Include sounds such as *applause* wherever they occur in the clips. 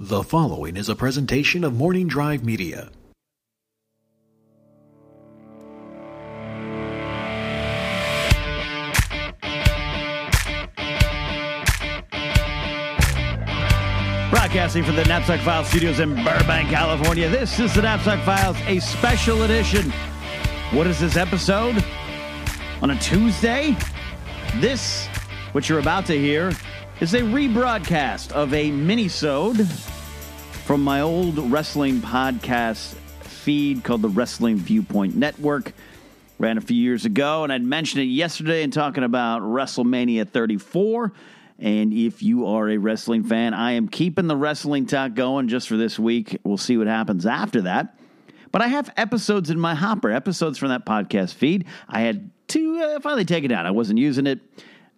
The following is a presentation of Morning Drive Media. Broadcasting from the Napzok Files studios in Burbank, California. This is the Napzok Files, a special edition. What is this episode? On a Tuesday? This, what you're about to hear, is a rebroadcast of a mini-sode from my old wrestling podcast feed called the Wrestling Viewpoint Network. Ran a few years ago, and I'd mentioned it yesterday in talking about WrestleMania 34. And if you are a wrestling fan, I am keeping the wrestling talk going just for this week. We'll see what happens after that. But I have episodes in my hopper, episodes from that podcast feed. I had to uh, finally take it out. I wasn't using it.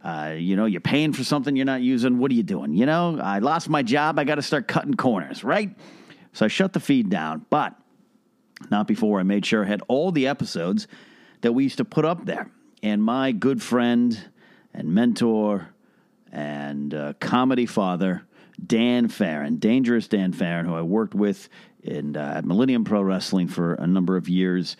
Uh, you know, you're paying for something you're not using. What are you doing? You know, I lost my job. I got to start cutting corners, right? So I shut the feed down, but not before I made sure I had all the episodes that we used to put up there. And my good friend and mentor and uh, comedy father, Dan Farron, Dangerous Dan Farron, who I worked with in, uh, at Millennium Pro Wrestling for a number of years.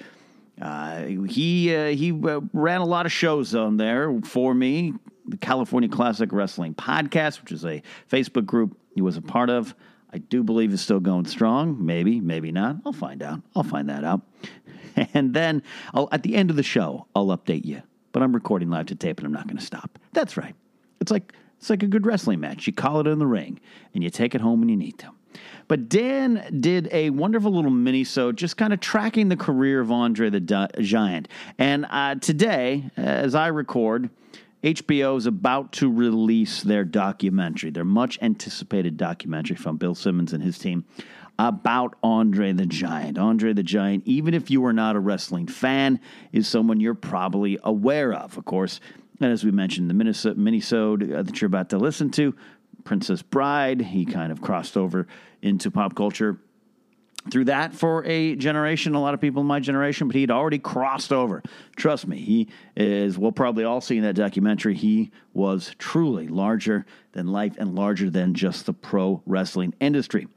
Uh, he uh, he uh, ran a lot of shows on there for me. The California Classic Wrestling Podcast, which is a Facebook group he was a part of. I do believe is still going strong. Maybe, maybe not. I'll find out. I'll find that out. *laughs* And then I'll, at the end of the show, I'll update you. But I'm recording live to tape, and I'm not going to stop. That's right. It's like it's like a good wrestling match. You call it in the ring, and you take it home when you need to. But Dan did a wonderful little mini so just kind of tracking the career of Andre the Giant. And uh, today, as I record, HBO is about to release their documentary, their much anticipated documentary from Bill Simmons and his team about Andre the Giant. Andre the Giant, even if you are not a wrestling fan, is someone you're probably aware of. Of course, and as we mentioned, the Minnesota minisode uh, that you're about to listen to, Princess Bride, he kind of crossed over into pop culture through that for a generation, a lot of people in my generation, but he'd already crossed over. Trust me, he is, we'll probably all see in that documentary, he was truly larger than life and larger than just the pro wrestling industry.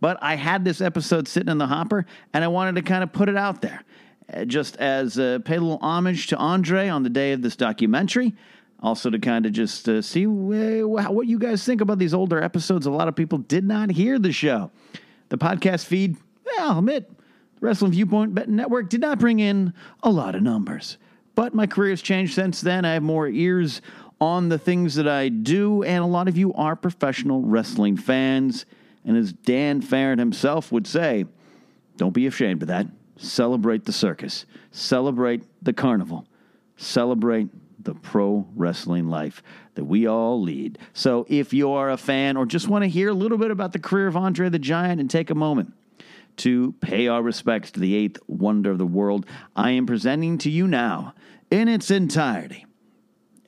But I had this episode sitting in the hopper, and I wanted to kind of put it out there. Uh, just as uh, pay a little homage to Andre on the day of this documentary. Also, to kind of just uh, see what you guys think about these older episodes. A lot of people did not hear the show. The podcast feed, I'll admit, the Wrestling Viewpoint Network did not bring in a lot of numbers. But my career has changed since then. I have more ears on the things that I do, and a lot of you are professional wrestling fans. And as Dan Farron himself would say, don't be ashamed of that. Celebrate the circus, celebrate the carnival, celebrate the pro wrestling life that we all lead. So if you are a fan or just want to hear a little bit about the career of Andre the Giant and take a moment to pay our respects to the eighth wonder of the world, I am presenting to you now in its entirety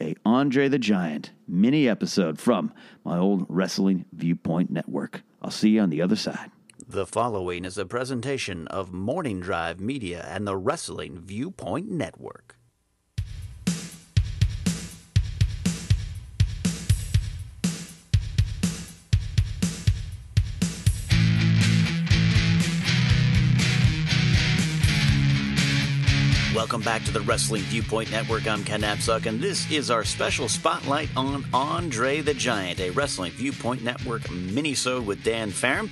a Andre the Giant mini episode from my old Wrestling Viewpoint Network. I'll see you on the other side. The following is a presentation of Morning Drive Media and the Wrestling Viewpoint Network. Welcome back to the Wrestling Viewpoint Network. I'm Ken Napzok, and this is our special spotlight on Andre the Giant, a Wrestling Viewpoint Network minisode with Dan Farron.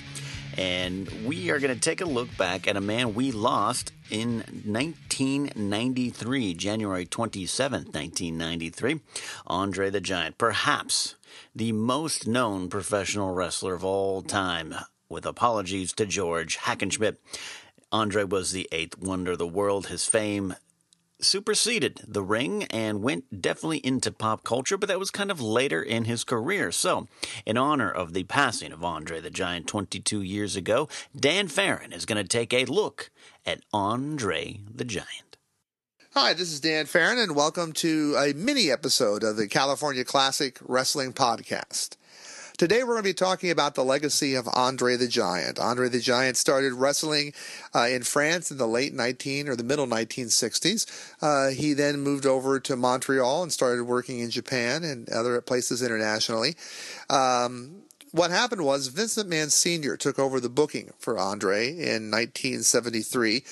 And we are going to take a look back at a man we lost in 1993, January 27th, 1993, Andre the Giant. Perhaps the most known professional wrestler of all time, with apologies to George Hackenschmidt. Andre was the eighth wonder of the world. His fame superseded the ring and went definitely into pop culture, but that was kind of later in his career. So, in honor of the passing of Andre the Giant 22 years ago, Dan Farron is going to take a look at Andre the Giant. Hi, this is Dan Farron, and welcome to a mini episode of the California Classic Wrestling Podcast. Today we're going to be talking about the legacy of Andre the Giant. Andre the Giant started wrestling uh, in France in the late 19 or the middle 1960s. Uh, he then moved over to Montreal and started working in Japan and other places internationally. Um, what happened was Vincent McMahon Sr. took over the booking for Andre in 1973,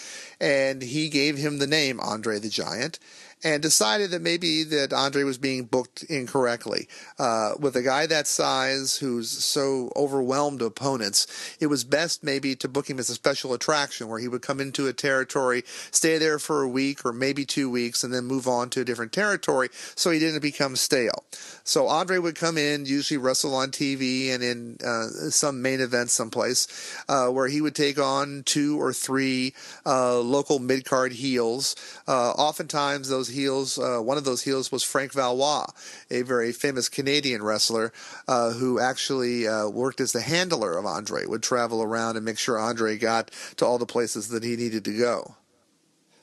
and he gave him the name Andre the Giant and decided that maybe that Andre was being booked incorrectly. Uh, with a guy that size who's so overwhelmed opponents, it was best maybe to book him as a special attraction where he would come into a territory, stay there for a week or maybe two weeks, and then move on to a different territory so he didn't become stale. So Andre would come in, usually wrestle on TV and in uh, some main event someplace, uh, where he would take on two or three uh, local mid card heels. Uh, oftentimes, those heels, uh, one of those heels was Frank Valois, a very famous Canadian wrestler uh, who actually uh, worked as the handler of Andre, would travel around and make sure Andre got to all the places that he needed to go.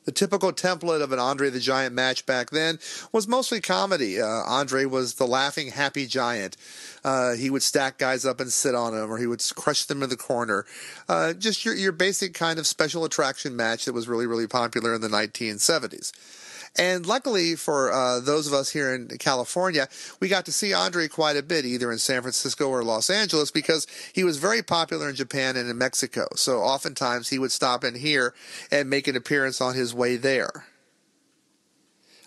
The typical template of an Andre the Giant match back then was mostly comedy. Uh, Andre was the laughing, happy giant. Uh, he would stack guys up and sit on them, or he would crush them in the corner. Uh, just your, your basic kind of special attraction match that was really, really popular in the 1970s. And luckily for uh, those of us here in California, we got to see Andre quite a bit, either in San Francisco or Los Angeles, because he was very popular in Japan and in Mexico. So oftentimes he would stop in here and make an appearance on his way there.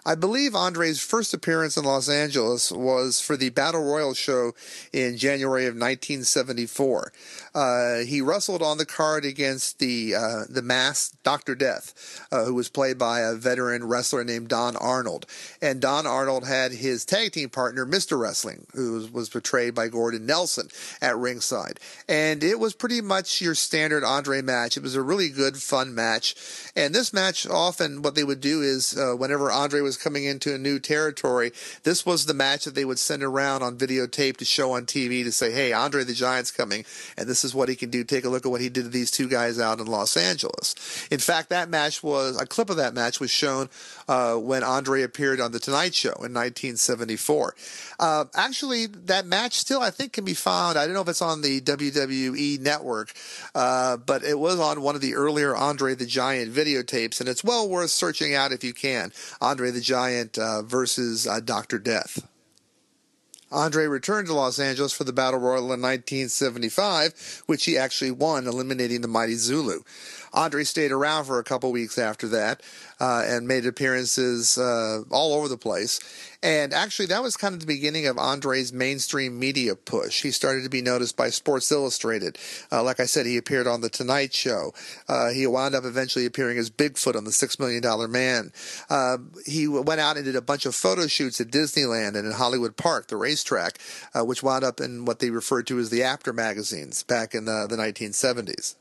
I believe Andre's first appearance in Los Angeles was for the Battle Royal show in January of 1974. Uh, he wrestled on the card against the uh, the masked Doctor Death, uh, who was played by a veteran wrestler named Don Arnold. And Don Arnold had his tag team partner, Mr. Wrestling, who was, was portrayed by Gordon Nelson at ringside. And it was pretty much your standard Andre match. It was a really good, fun match. And this match, often what they would do is uh, whenever Andre was coming into a new territory, this was the match that they would send around on videotape to show on TV to say, hey, Andre the Giant's coming, and this is what he can do. Take a look at what he did to these two guys out in Los Angeles. In fact, that match was, a clip of that match was shown uh, when Andre appeared on The Tonight Show in 1974. Uh, actually, that match still, I think, can be found. I don't know if it's on the WWE network, uh, but it was on one of the earlier Andre the Giant videotapes, and it's well worth searching out if you can. Andre the Giant uh, versus uh, Dr. Death. Andre returned to Los Angeles for the Battle Royal in 1975, which he actually won, eliminating the Mighty Zulu. Andre stayed around for a couple weeks after that uh, and made appearances uh, all over the place. And actually, that was kind of the beginning of Andre's mainstream media push. He started to be noticed by Sports Illustrated. Uh, like I said, he appeared on The Tonight Show. Uh, he wound up eventually appearing as Bigfoot on The Six Million Dollar Man. Uh, he went out and did a bunch of photo shoots at Disneyland and in Hollywood Park, the racetrack, uh, which wound up in what they referred to as the Apter magazines back in the, the 1970s.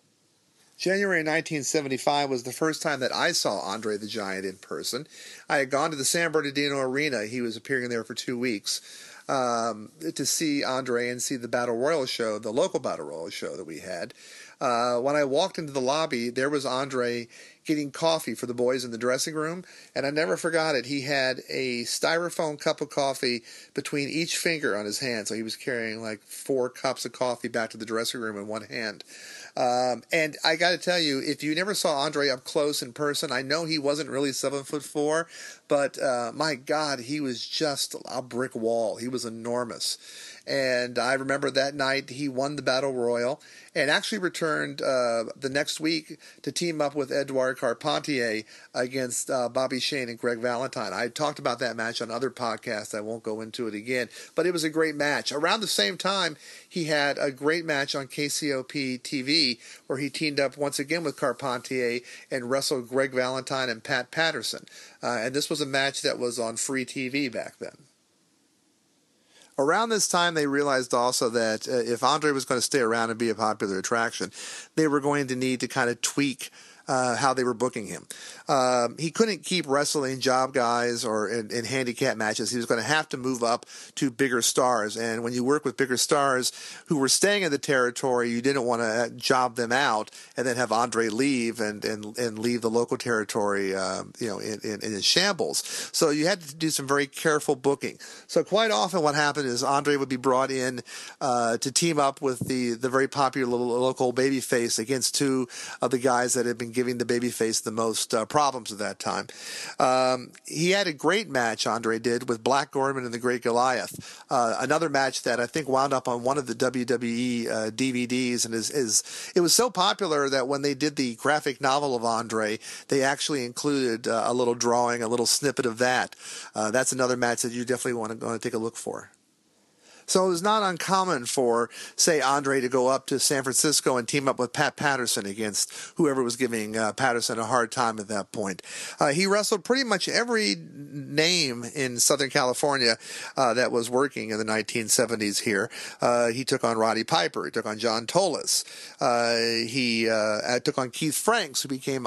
January 1975 was the first time that I saw Andre the Giant in person. I had gone to the San Bernardino Arena. He was appearing there for two weeks um, to see Andre and see the Battle Royal show, the local Battle Royal show that we had. Uh, when I walked into the lobby, there was Andre getting coffee for the boys in the dressing room, and I never forgot it. He had a styrofoam cup of coffee between each finger on his hand, so he was carrying like four cups of coffee back to the dressing room in one hand. Um, and I got to tell you, if you never saw Andre up close in person, I know he wasn't really seven foot four, but uh, my God, he was just a brick wall. He was enormous. And I remember that night he won the Battle Royal and actually returned uh, the next week to team up with Edouard Carpentier against uh, Bobby Shane and Greg Valentine. I talked about that match on other podcasts. I won't go into it again, but it was a great match. Around the same time, he had a great match on KCOP TV where he teamed up once again with Carpentier and wrestled Greg Valentine and Pat Patterson. Uh, and this was a match that was on free TV back then. Around this time, they realized also that uh, if Andre was going to stay around and be a popular attraction, they were going to need to kind of tweak uh, how they were booking him. Um, he couldn't keep wrestling job guys or in, in handicap matches. He was going to have to move up to bigger stars. And when you work with bigger stars who were staying in the territory, you didn't want to job them out and then have Andre leave and and, and leave the local territory, uh, you know, in, in, in shambles. So you had to do some very careful booking. So quite often, what happened is Andre would be brought in uh, to team up with the the very popular local babyface against two of the guys that had been giving the babyface the most uh, problems at that time. Um, he had a great match, Andre did, with Black Gordman and the Great Goliath. Uh, another match that I think wound up on one of the WWE uh, DVDs, and is, is it was so popular that when they did the graphic novel of Andre, they actually included uh, a little drawing, a little snippet of that. Uh, that's another match that you definitely want to, want to take a look for. So it was not uncommon for, say, Andre to go up to San Francisco and team up with Pat Patterson against whoever was giving uh, Patterson a hard time at that point. Uh, he wrestled pretty much every name in Southern California uh, that was working in the 1970s here. Uh, he took on Roddy Piper. He took on John Tolos. Uh, he uh, took on Keith Franks, who became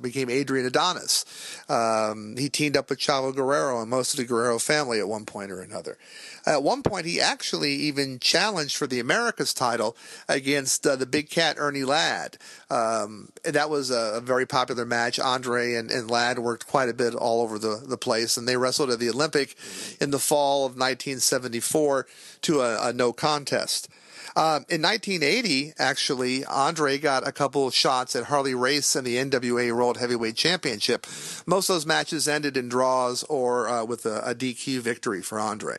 became Adrian Adonis. Um, he teamed up with Chavo Guerrero and most of the Guerrero family at one point or another. At one point, he actually even challenged for the Americas title against uh, the big cat Ernie Ladd. Um, that was a, a, very popular match. Andre and, and Ladd worked quite a bit all over the, the place, and they wrestled at the Olympic in the fall of 1974 to a, a no contest. Um, in 1980, actually, Andre got a couple of shots at Harley Race and the NWA World Heavyweight Championship. Most of those matches ended in draws or uh, with a, a DQ victory for Andre.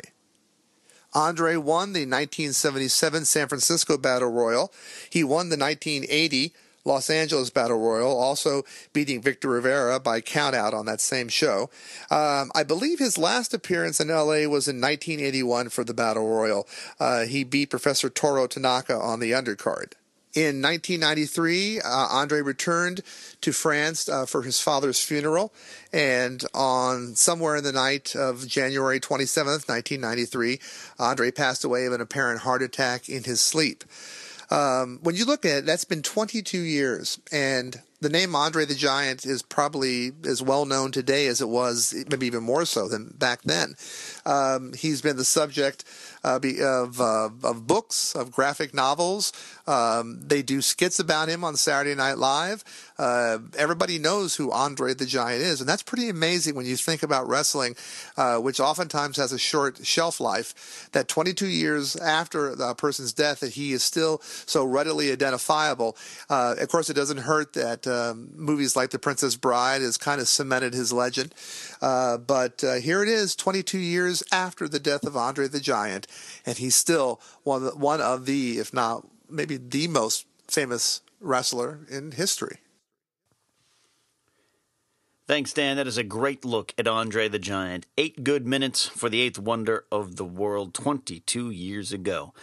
Andre won the 1977 San Francisco Battle Royal. He won the 1980 Los Angeles Battle Royal, also beating Victor Rivera by countout on that same show. Um, I believe his last appearance in LA was in 1981 for the Battle Royal. Uh, he beat Professor Toru Tanaka on the undercard. In 1993, uh, Andre returned to France uh, for his father's funeral, and on somewhere in the night of January 27th, 1993, Andre passed away of an apparent heart attack in his sleep. Um, when you look at it, that's been 22 years, and the name Andre the Giant is probably as well known today as it was, maybe even more so than back then. Um, he's been the subject uh, of, uh, of books, of graphic novels. Um, they do skits about him on Saturday Night Live. Uh, everybody knows who Andre the Giant is, and that's pretty amazing when you think about wrestling, uh, which oftentimes has a short shelf life. That 22 years after a person's death, that he is still so readily identifiable. Uh, of course, it doesn't hurt that um, movies like The Princess Bride has kind of cemented his legend. Uh, but uh, here it is, 22 years after the death of Andre the Giant, and he's still one of the, one of the, if not maybe the most famous wrestler in history. Thanks, Dan. That is a great look at Andre the Giant. Eight good minutes for the eighth wonder of the world 22 years ago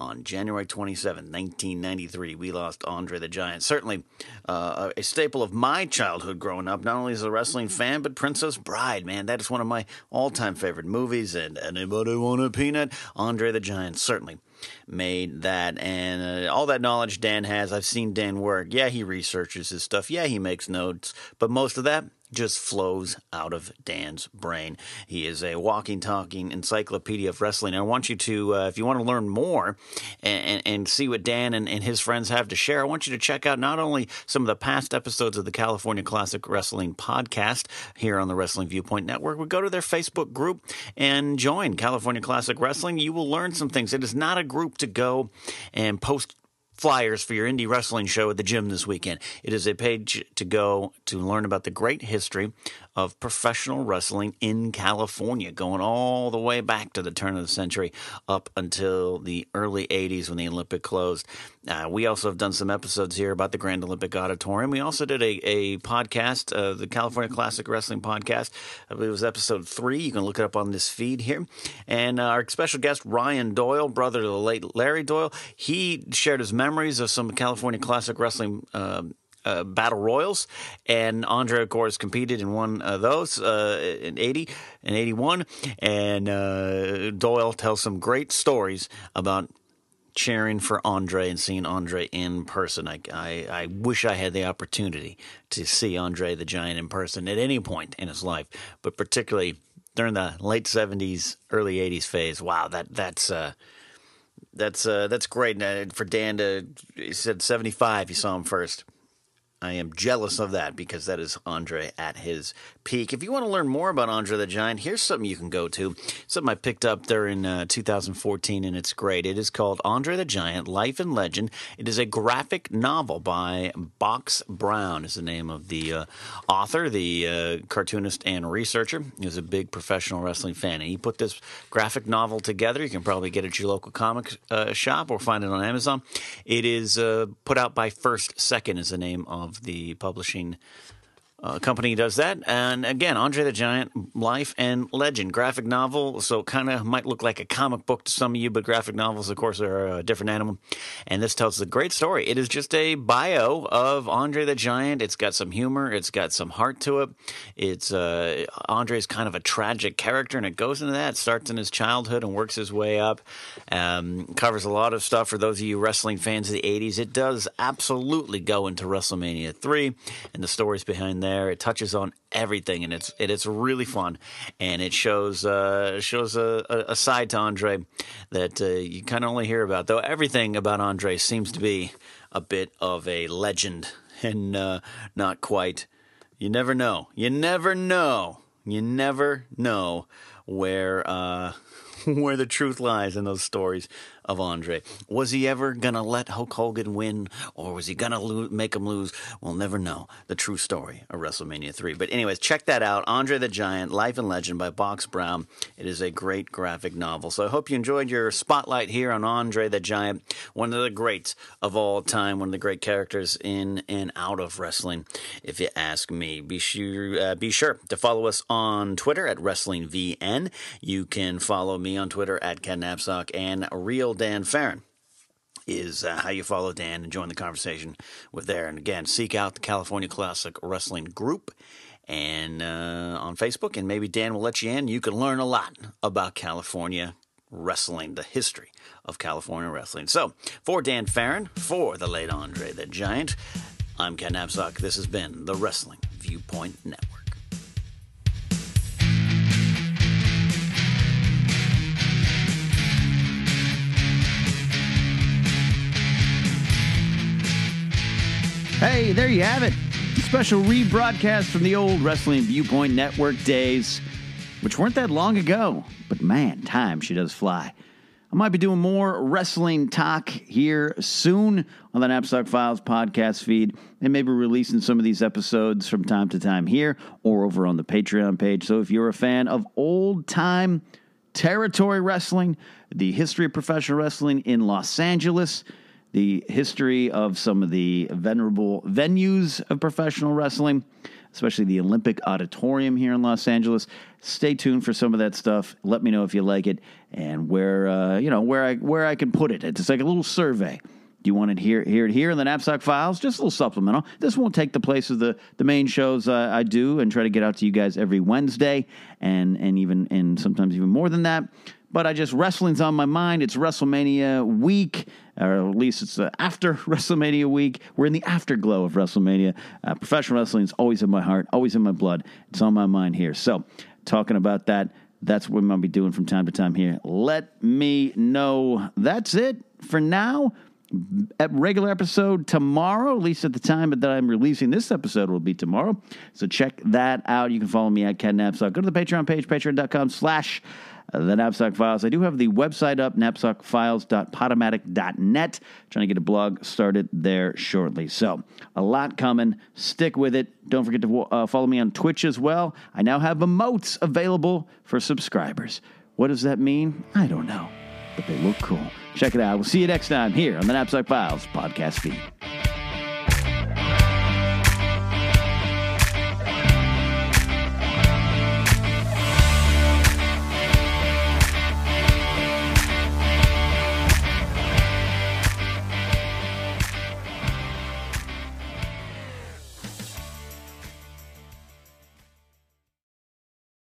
on January 27, 1993. We lost Andre the Giant. Certainly uh, a staple of my childhood growing up, not only as a wrestling fan, but Princess Bride, man. That is one of my all time favorite movies. And anybody want a peanut? Andre the Giant, certainly made that and uh, all that knowledge Dan has. I've seen Dan work. Yeah, he researches his stuff. Yeah, he makes notes, but most of that just flows out of Dan's brain. He is a walking, talking encyclopedia of wrestling. I want you to, uh, if you want to learn more and, and, and see what Dan and, and, his friends have to share, I want you to check out not only some of the past episodes of the California Classic Wrestling podcast here on the Wrestling Viewpoint Network, but go to their Facebook group and join California Classic Wrestling. You will learn some things. It is not a group to go and post flyers for your indie wrestling show at the gym this weekend. It is a page to go to learn about the great history of professional wrestling in California, going all the way back to the turn of the century up until the early 80s when the Olympic closed. Uh, we also have done some episodes here about the Grand Olympic Auditorium. We also did a, a podcast, uh, the California Classic Wrestling Podcast. I believe it was episode three. You can look it up on this feed here. And uh, our special guest, Ryan Doyle, brother to the late Larry Doyle, he shared his memories of some California Classic Wrestling um, uh, battle royals, and Andre, of course, competed in one of those uh, in '80 and '81. And uh, Doyle tells some great stories about cheering for Andre and seeing Andre in person. I, I, I wish I had the opportunity to see Andre the Giant in person at any point in his life, but particularly during the late '70s, early '80s phase. Wow, that that's. Uh, that's uh, that's great. And for Dan to, he said 75, he saw him first. I am jealous of that because that is Andre at his peak. If you want to learn more about Andre the Giant, here's something you can go to. Something I picked up there in uh, 2014, and it's great. It is called Andre the Giant: Life and Legend. It is a graphic novel by Box Brown. Is the name of the uh, author, the uh, cartoonist and researcher. He was a big professional wrestling fan, and he put this graphic novel together. You can probably get it at your local comic uh, shop or find it on Amazon. It is uh, put out by First Second. Is the name of the publishing uh, company does that. And again, Andre the Giant, Life and Legend, graphic novel. So kind of might look like a comic book to some of you, but graphic novels, of course, are a different animal. And this tells a great story. It is just a bio of Andre the Giant. It's got some humor. It's got some heart to it. It's uh, Andre's kind of a tragic character, and it goes into that. It starts in his childhood and works his way up. Um, covers a lot of stuff for those of you wrestling fans of the '80s. It does absolutely go into WrestleMania three and the stories behind that there. It touches on everything, and it's it, it's really fun, and it shows uh, shows a, a, side to Andre that uh, you kind of only hear about. Though everything about Andre seems to be a bit of a legend, *laughs* and uh, not quite. You never know. You never know. You never know where uh, *laughs* where the truth lies in those stories of Andre. Was he ever going to let Hulk Hogan win, or was he going to lo- make him lose? We'll never know the true story of WrestleMania 3. But, anyways, check that out Andre the Giant, Life and Legend by Box Brown. It is a great graphic novel. So, I hope you enjoyed your spotlight here on Andre the Giant, one of the greats of all time, one of the great characters in and out of wrestling, if you ask me. Be sure, uh, be sure to follow us on Twitter at WrestlingVN. You can follow me on Twitter at Ken Napzok and Real Dan Farron is uh, how you follow Dan and join the conversation with there. And again, seek out the California Classic Wrestling Group and uh, on Facebook, and maybe Dan will let you in. You can learn a lot about California wrestling, the history of California wrestling. So, for Dan Farron, for the late Andre the Giant, I'm Ken Napzok. This has been the Wrestling Viewpoint Network. Hey, there you have it. Special rebroadcast from the old Wrestling Viewpoint Network days, which weren't that long ago. But man, time she does fly. I might be doing more wrestling talk here soon on the Napzok Files podcast feed, and maybe releasing some of these episodes from time to time here or over on the Patreon page. So if you're a fan of old time territory wrestling, the history of professional wrestling in Los Angeles, the history of some of the venerable venues of professional wrestling, especially the Olympic Auditorium here in Los Angeles. Stay tuned for some of that stuff. Let me know if you like it and where uh, you know where I where I can put it. It's like a little survey. Do you want to hear hear it here in the Napzok Files? Just a little supplemental. This won't take the place of the the main shows uh, I do and try to get out to you guys every Wednesday and and even and sometimes even more than that but I just wrestling's on my mind. It's WrestleMania week, or at least it's after *laughs* WrestleMania week. We're in the afterglow of WrestleMania. Uh, professional wrestling is always in my heart, always in my blood. It's on my mind here. So, talking about that, that's what going to be doing from time to time here. Let me know. That's it for now. At regular episode tomorrow, at least at the time that I'm releasing this episode, will be tomorrow. So check that out. You can follow me at Napzok. Go to the Patreon page, patreon.com slash the Napzok Files. I do have the website up, napzokfiles.podomatic.net. Trying to get a blog started there shortly. So, a lot coming. Stick with it. Don't forget to uh, follow me on Twitch as well. I now have emotes available for subscribers. What does that mean? I don't know, but they look cool. Check it out. We'll see you next time here on the Napzok Files podcast feed.